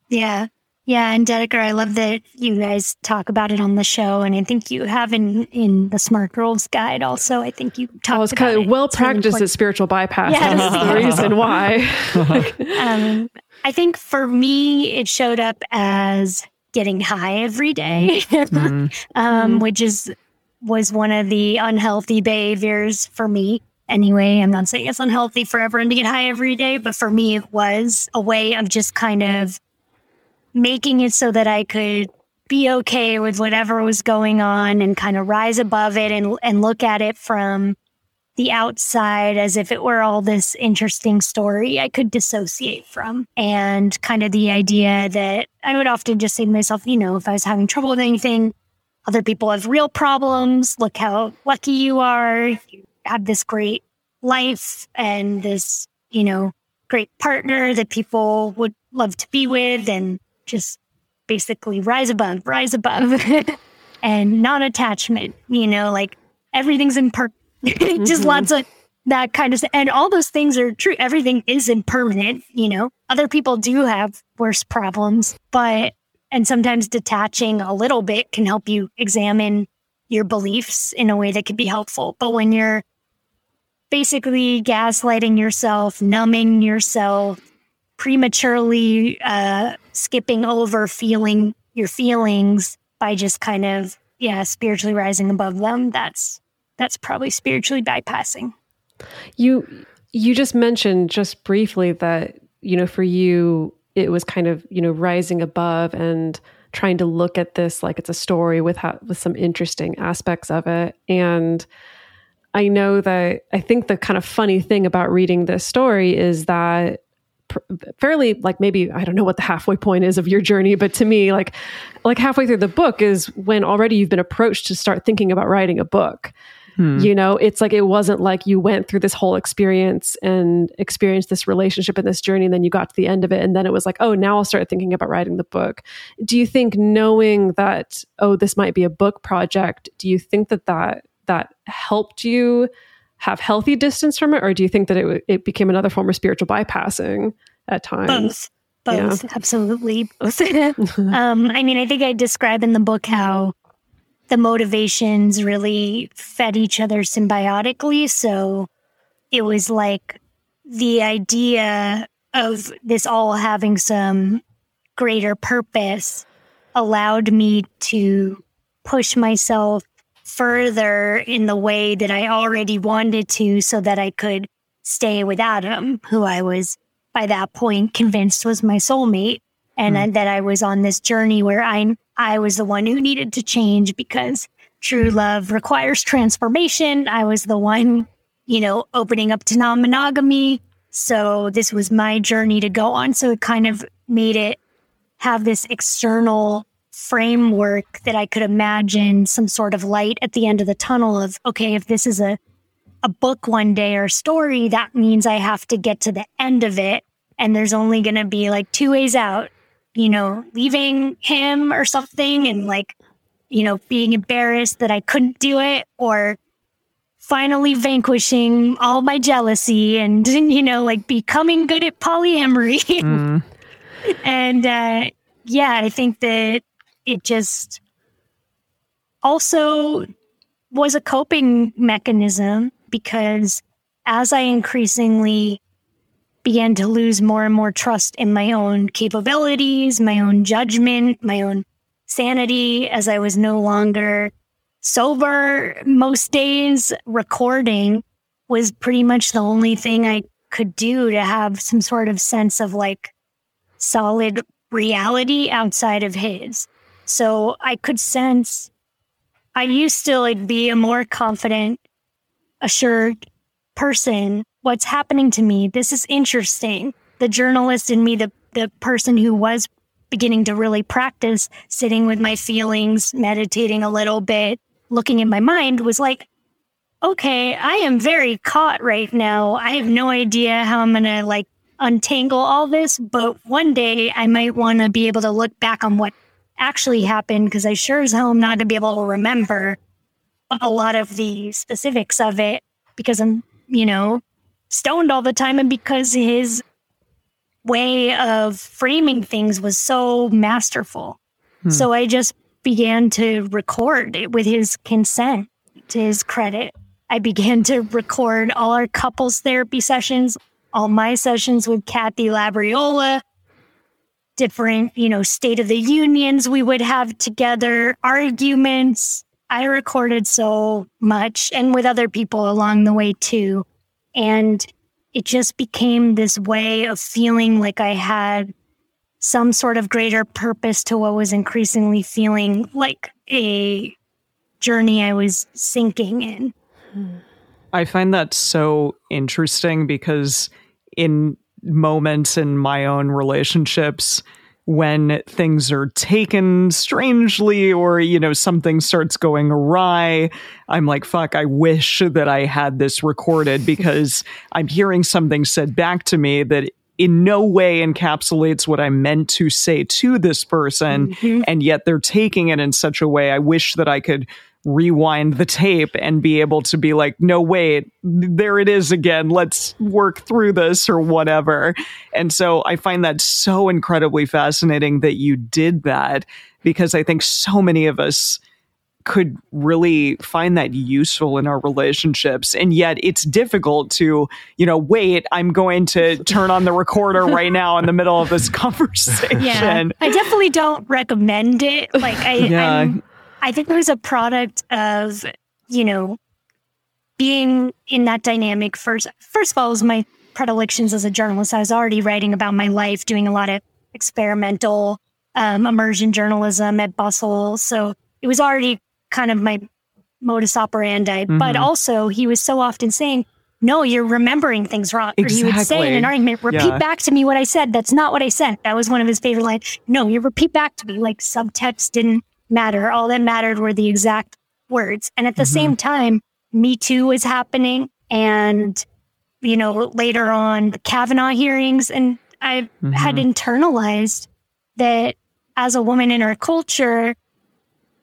Yeah. Yeah, and Dedeker, I love that you guys talk about it on the show, and I think you have in in the Smart Girls Guide also. I think you talk. About it. Oh, it's kind of well practiced at spiritual bypass. Yes. That's the reason why. um, I think for me, it showed up as getting high every day, mm-hmm. um, which is was one of the unhealthy behaviors for me. Anyway, I'm not saying it's unhealthy for everyone to get high every day, but for me, it was a way of just kind of making it so that I could be okay with whatever was going on and kind of rise above it and and look at it from the outside as if it were all this interesting story I could dissociate from. And kind of the idea that I would often just say to myself, you know, if I was having trouble with anything, other people have real problems. Look how lucky you are. You have this great life and this, you know, great partner that people would love to be with and just basically rise above, rise above and non attachment, you know, like everything's in per- mm-hmm. just lots of that kind of and all those things are true. Everything is impermanent you know. Other people do have worse problems but and sometimes detaching a little bit can help you examine your beliefs in a way that could be helpful. But when you're basically gaslighting yourself numbing yourself prematurely uh, skipping over feeling your feelings by just kind of yeah spiritually rising above them that's that's probably spiritually bypassing. You you just mentioned just briefly that you know for you it was kind of you know rising above and trying to look at this like it's a story with how, with some interesting aspects of it and I know that I think the kind of funny thing about reading this story is that fairly like maybe I don't know what the halfway point is of your journey, but to me, like like halfway through the book is when already you've been approached to start thinking about writing a book. Hmm. You know, it's like it wasn't like you went through this whole experience and experienced this relationship and this journey, and then you got to the end of it, and then it was like, oh, now I'll start thinking about writing the book. Do you think knowing that, oh, this might be a book project, do you think that that that helped you have healthy distance from it, or do you think that it it became another form of spiritual bypassing at times? Both, both, yeah. absolutely both. um, I mean, I think I describe in the book how the motivations really fed each other symbiotically. So it was like the idea of this all having some greater purpose allowed me to push myself further in the way that I already wanted to so that I could stay with Adam, who I was by that point convinced was my soulmate. And mm. that I was on this journey where I, I was the one who needed to change because true love requires transformation. I was the one, you know, opening up to non monogamy. So this was my journey to go on. So it kind of made it have this external framework that I could imagine some sort of light at the end of the tunnel of, okay, if this is a, a book one day or story, that means I have to get to the end of it. And there's only going to be like two ways out, you know, leaving him or something and like, you know, being embarrassed that I couldn't do it or finally vanquishing all my jealousy and, you know, like becoming good at polyamory. Mm. and, uh, yeah, I think that it just also was a coping mechanism because as I increasingly began to lose more and more trust in my own capabilities, my own judgment, my own sanity, as I was no longer sober most days, recording was pretty much the only thing I could do to have some sort of sense of like solid reality outside of his. So I could sense I used to like be a more confident, assured person. What's happening to me? This is interesting. The journalist in me, the the person who was beginning to really practice sitting with my feelings, meditating a little bit, looking in my mind was like, okay, I am very caught right now. I have no idea how I'm going to like untangle all this, but one day I might want to be able to look back on what actually happened because I sure as hell am not going to be able to remember a lot of the specifics of it because I'm, you know, stoned all the time and because his way of framing things was so masterful. Hmm. So I just began to record it with his consent to his credit. I began to record all our couples therapy sessions, all my sessions with Kathy Labriola, different, you know, state of the unions we would have together, arguments. I recorded so much and with other people along the way too. And it just became this way of feeling like I had some sort of greater purpose to what was increasingly feeling like a journey I was sinking in. I find that so interesting because in moments in my own relationships, when things are taken strangely or, you know, something starts going awry, I'm like, fuck, I wish that I had this recorded because I'm hearing something said back to me that in no way encapsulates what I meant to say to this person. Mm-hmm. And yet they're taking it in such a way. I wish that I could rewind the tape and be able to be like, no, wait, there it is again. Let's work through this or whatever. And so I find that so incredibly fascinating that you did that because I think so many of us could really find that useful in our relationships. And yet it's difficult to, you know, wait, I'm going to turn on the recorder right now in the middle of this conversation. Yeah. I definitely don't recommend it. Like I, yeah. I'm, I think it was a product of, you know, being in that dynamic first. First of all, it was my predilections as a journalist. I was already writing about my life, doing a lot of experimental um, immersion journalism at Bustle. So it was already kind of my modus operandi. Mm-hmm. But also, he was so often saying, no, you're remembering things wrong. Exactly. Or he would say in an argument, repeat yeah. back to me what I said. That's not what I said. That was one of his favorite lines. No, you repeat back to me. Like subtext didn't matter. All that mattered were the exact words. And at the mm-hmm. same time, Me Too was happening. And, you know, later on, the Kavanaugh hearings. And I mm-hmm. had internalized that as a woman in our culture,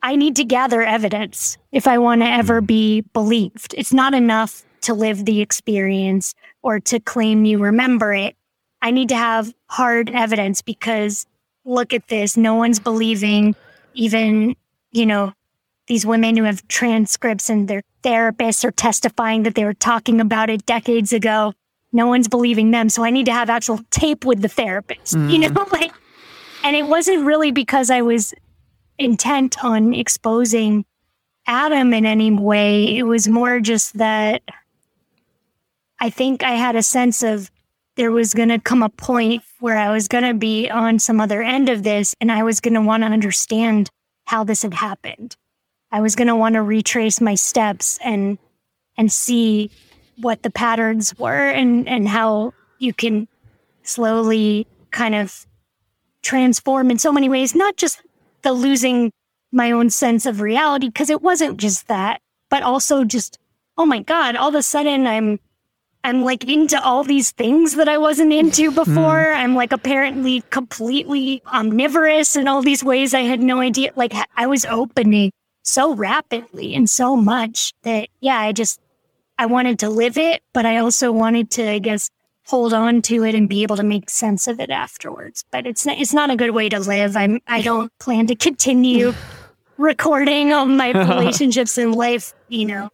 I need to gather evidence if I want to ever mm-hmm. be believed. It's not enough to live the experience or to claim you remember it. I need to have hard evidence because look at this. No one's believing even, you know, these women who have transcripts and their therapists are testifying that they were talking about it decades ago. No one's believing them. So I need to have actual tape with the therapist, mm. you know, like, and it wasn't really because I was intent on exposing Adam in any way. It was more just that I think I had a sense of there was going to come a point where I was going to be on some other end of this and I was going to want to understand how this had happened. I was going to want to retrace my steps and and see what the patterns were and and how you can slowly kind of transform in so many ways, not just the losing my own sense of reality because it wasn't just that, but also just oh my god, all of a sudden I'm I'm like into all these things that I wasn't into before. Mm. I'm like apparently completely omnivorous in all these ways I had no idea. Like I was opening so rapidly and so much that, yeah, I just, I wanted to live it, but I also wanted to, I guess, hold on to it and be able to make sense of it afterwards. But it's not, it's not a good way to live. I'm, I don't plan to continue recording all my relationships in life, you know,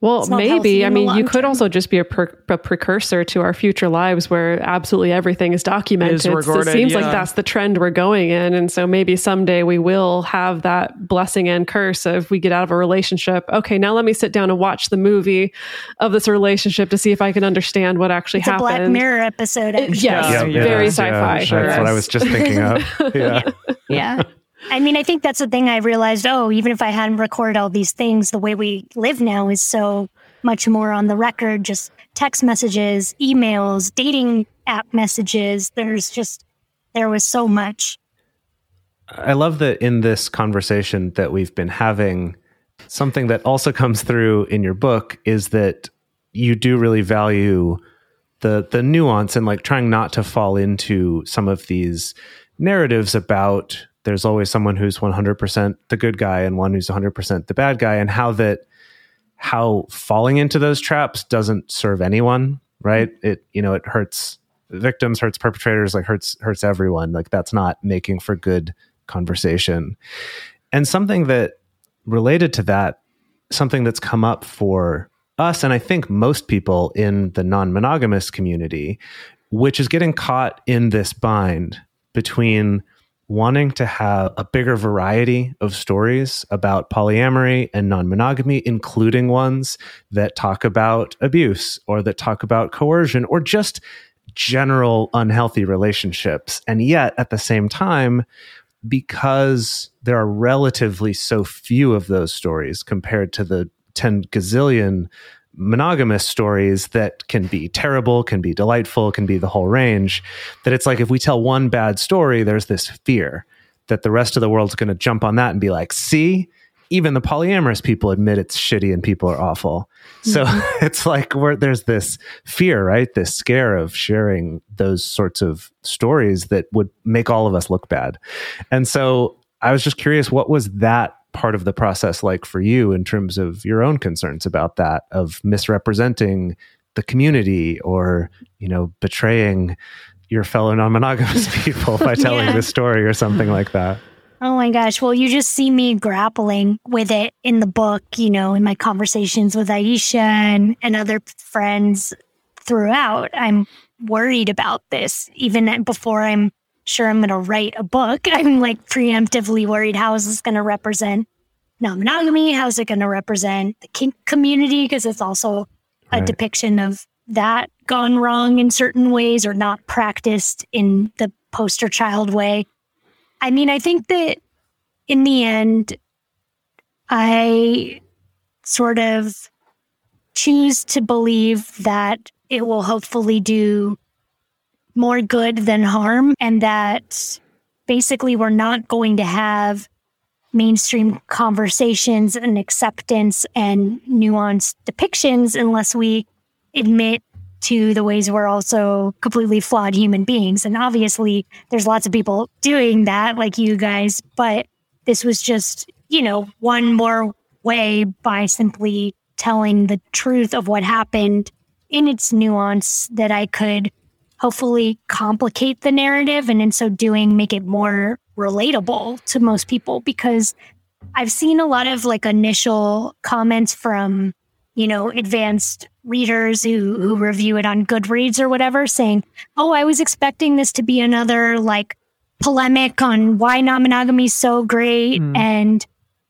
well, maybe. I mean, you could also just be a, per- a, precursor to our future lives where absolutely everything is documented. Is recorded, it seems yeah. like that's the trend we're going in. And so maybe someday we will have that blessing and curse of we get out of a relationship. Okay, now let me sit down and watch the movie of this relationship to see if I can understand what actually it's happened. A Black Mirror episode. It, yes, yeah, very sci-fi. Sure. That's what I was just thinking of. Yeah. yeah. I mean, I think that's the thing I realized. Oh, even if I hadn't recorded all these things, the way we live now is so much more on the record, just text messages, emails, dating app messages. There's just, there was so much. I love that in this conversation that we've been having, something that also comes through in your book is that you do really value the the nuance and like trying not to fall into some of these narratives about there's always someone who's 100% the good guy and one who's 100% the bad guy and how that how falling into those traps doesn't serve anyone right? It you know it hurts victims hurts perpetrators like hurts hurts everyone. Like that's not making for good conversation. And something that related to that something that's come up for us and i think most people in the non-monogamous community which is getting caught in this bind between wanting to have a bigger variety of stories about polyamory and non monogamy, including ones that talk about abuse or that talk about coercion or just general unhealthy relationships. And yet, at the same time, because there are relatively so few of those stories compared to the 10 gazillion monogamous stories that can be terrible, can be delightful, can be the whole range. That it's like if we tell one bad story, there's this fear that the rest of the world's going to jump on that and be like, see, even the polyamorous people admit it's shitty and people are awful. So mm-hmm. it's like where there's this fear, right? This scare of sharing those sorts of stories that would make all of us look bad. And so I was just curious, what was that part of the process like for you in terms of your own concerns about that of misrepresenting the community or you know betraying your fellow non-monogamous people by telling yeah. this story or something like that? Oh my gosh. Well you just see me grappling with it in the book you know in my conversations with aisha and, and other friends throughout. I'm worried about this even before i'm sure I'm going to write a book. I'm like preemptively worried how is this going to represent non monogamy? How is it going to represent the kink community? Because it's also a right. depiction of that gone wrong in certain ways or not practiced in the poster child way. I mean, I think that in the end, I sort of choose to believe that it will hopefully do more good than harm, and that basically we're not going to have mainstream conversations and acceptance and nuanced depictions unless we admit to the ways we're also completely flawed human beings. And obviously, there's lots of people doing that, like you guys, but this was just, you know, one more way by simply telling the truth of what happened in its nuance that I could hopefully complicate the narrative and in so doing make it more relatable to most people because I've seen a lot of like initial comments from, you know, advanced readers who who review it on Goodreads or whatever saying, "Oh, I was expecting this to be another like polemic on why non monogamy is so great mm. and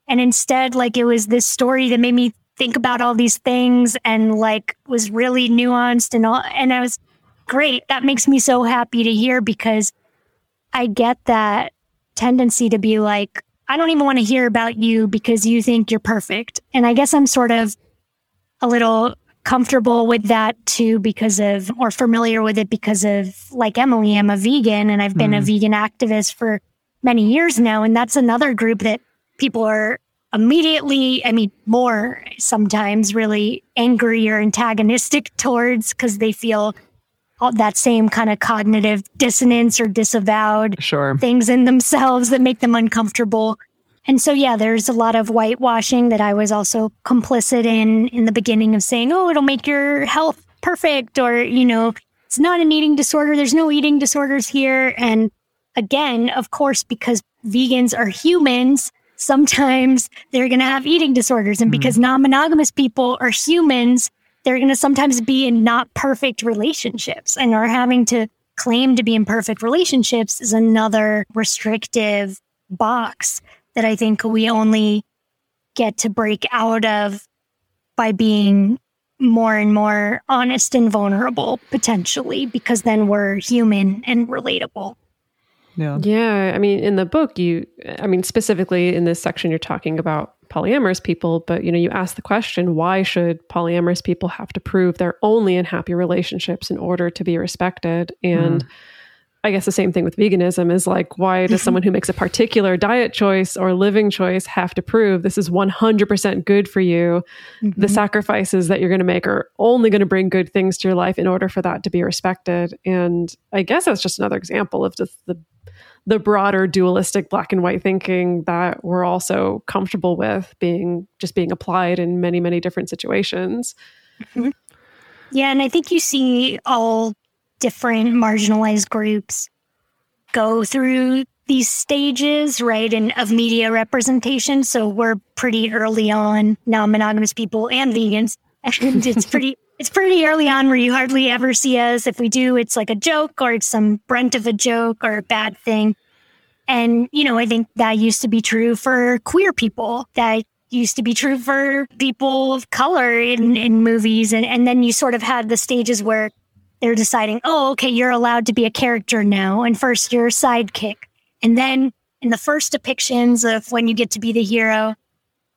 and instead like it was this story that made me think about all these things and like was really nuanced and all. And I was great. That makes me so happy to hear because I get that tendency to be like, I don't even want to hear about you because you think you're perfect. And I guess I'm sort of a little comfortable with that too because of or familiar with it because of like Emily, I'm a vegan and I've been mm. a vegan activist for many years now. And that's another group that people are immediately, I mean, more sometimes really angry or antagonistic towards because they feel that same kind of cognitive dissonance or disavowed sure. things in themselves that make them uncomfortable. And so, yeah, there's a lot of whitewashing that I was also complicit in in the beginning of saying, oh, it'll make your health perfect, or, you know, it's not an eating disorder. There's no eating disorders here. And again, of course, because vegans are humans, sometimes they're going to have eating disorders. And mm because non monogamous people are humans, they're going to sometimes be in not perfect relationships and are having to claim to be in perfect relationships is another restrictive box that I think we only get to break out of by being more and more honest and vulnerable potentially because then we're human and relatable. Yeah. Yeah. I mean, in the book, you, I mean, specifically in this section, you're talking about polyamorous people, but you know, you ask the question, why should polyamorous people have to prove they're only in happy relationships in order to be respected? And mm. I guess the same thing with veganism is like, why does someone who makes a particular diet choice or living choice have to prove this is 100% good for you? Mm-hmm. The sacrifices that you're going to make are only going to bring good things to your life in order for that to be respected. And I guess that's just another example of just the the broader dualistic black and white thinking that we're also comfortable with being just being applied in many many different situations. Mm-hmm. Yeah, and I think you see all different marginalized groups go through these stages, right, and of media representation. So we're pretty early on non-monogamous people and vegans, and it's pretty it's pretty early on where you hardly ever see us. If we do, it's like a joke or it's some brunt of a joke or a bad thing. And you know, I think that used to be true for queer people. That used to be true for people of color in, in movies. And, and then you sort of had the stages where they're deciding, oh, okay, you're allowed to be a character now. And first you're a sidekick. And then in the first depictions of when you get to be the hero,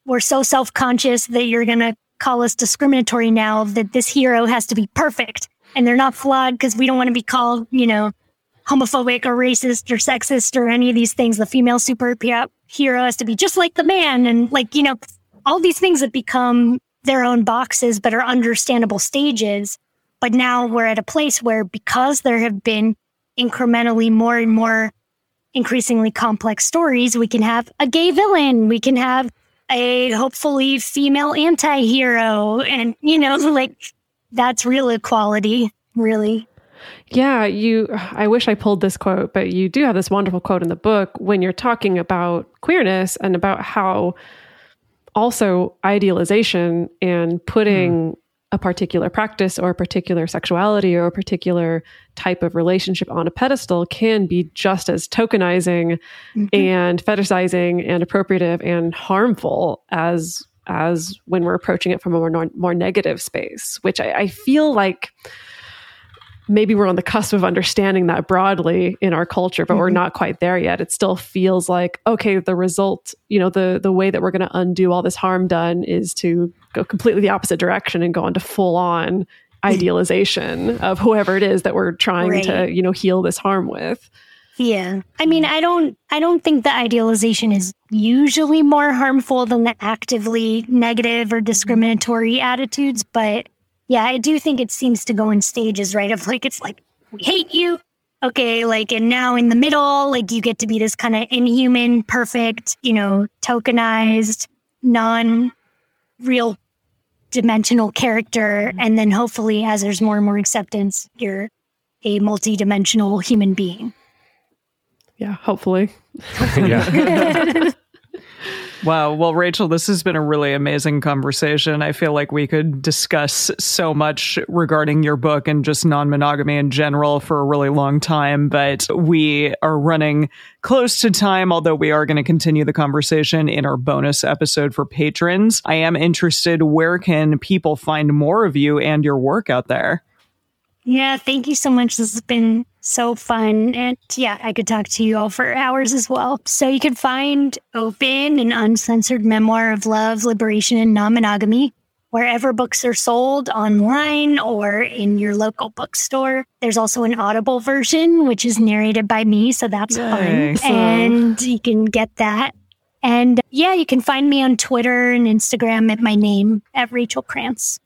we're so self conscious that you're going to call us discriminatory now that this hero has to be perfect and they're not flawed because we don't want to be called, you know, homophobic or racist or sexist or any of these things. The female superhero has to be just like the man. And like, you know, all these things that become their own boxes, but are understandable stages but now we're at a place where because there have been incrementally more and more increasingly complex stories, we can have a gay villain, we can have a hopefully female anti-hero and you know like that's real equality really yeah you i wish i pulled this quote but you do have this wonderful quote in the book when you're talking about queerness and about how also idealization and putting mm a particular practice or a particular sexuality or a particular type of relationship on a pedestal can be just as tokenizing mm-hmm. and fetishizing and appropriative and harmful as as when we're approaching it from a more more negative space which I, I feel like maybe we're on the cusp of understanding that broadly in our culture but mm-hmm. we're not quite there yet. It still feels like okay the result you know the the way that we're going to undo all this harm done is to go completely the opposite direction and go into full on idealization of whoever it is that we're trying right. to you know heal this harm with. Yeah. I mean i don't i don't think the idealization is usually more harmful than the actively negative or discriminatory attitudes but yeah, I do think it seems to go in stages, right? Of like, it's like, we hate you. Okay. Like, and now in the middle, like, you get to be this kind of inhuman, perfect, you know, tokenized, non real dimensional character. Mm-hmm. And then hopefully, as there's more and more acceptance, you're a multi-dimensional human being. Yeah, hopefully. yeah. Wow. Well, Rachel, this has been a really amazing conversation. I feel like we could discuss so much regarding your book and just non monogamy in general for a really long time, but we are running close to time, although we are going to continue the conversation in our bonus episode for patrons. I am interested where can people find more of you and your work out there? Yeah, thank you so much. This has been so fun. And yeah, I could talk to you all for hours as well. So you can find Open, an uncensored memoir of love, liberation, and non monogamy wherever books are sold online or in your local bookstore. There's also an Audible version, which is narrated by me. So that's Yay. fun. And you can get that. And uh, yeah, you can find me on Twitter and Instagram at my name at Rachel Krantz.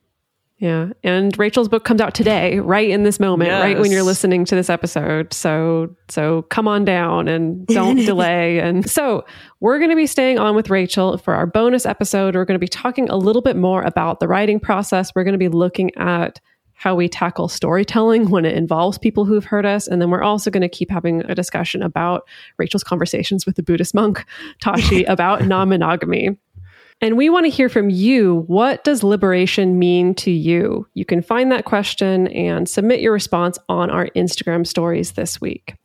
Yeah. And Rachel's book comes out today, right in this moment, yes. right when you're listening to this episode. So so come on down and don't delay. And so we're going to be staying on with Rachel for our bonus episode. We're going to be talking a little bit more about the writing process. We're going to be looking at how we tackle storytelling when it involves people who've heard us. And then we're also going to keep having a discussion about Rachel's conversations with the Buddhist monk, Tashi, about non monogamy. And we want to hear from you. What does liberation mean to you? You can find that question and submit your response on our Instagram stories this week.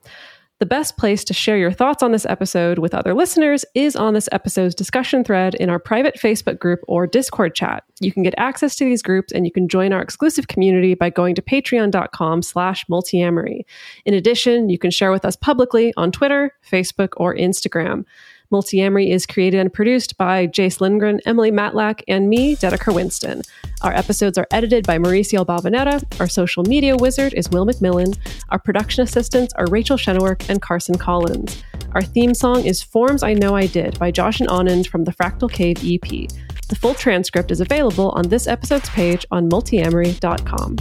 The best place to share your thoughts on this episode with other listeners is on this episode's discussion thread in our private Facebook group or Discord chat. You can get access to these groups and you can join our exclusive community by going to patreon.com slash multiamory. In addition, you can share with us publicly on Twitter, Facebook, or Instagram. Multiamory is created and produced by Jase Lindgren, Emily Matlack, and me, Dedeker Winston. Our episodes are edited by Mauricio Balvanera. Our social media wizard is Will McMillan. Our production assistants are Rachel Shennewerk and Carson Collins. Our theme song is Forms I Know I Did by Josh and Anand from the Fractal Cave EP. The full transcript is available on this episode's page on multiamory.com.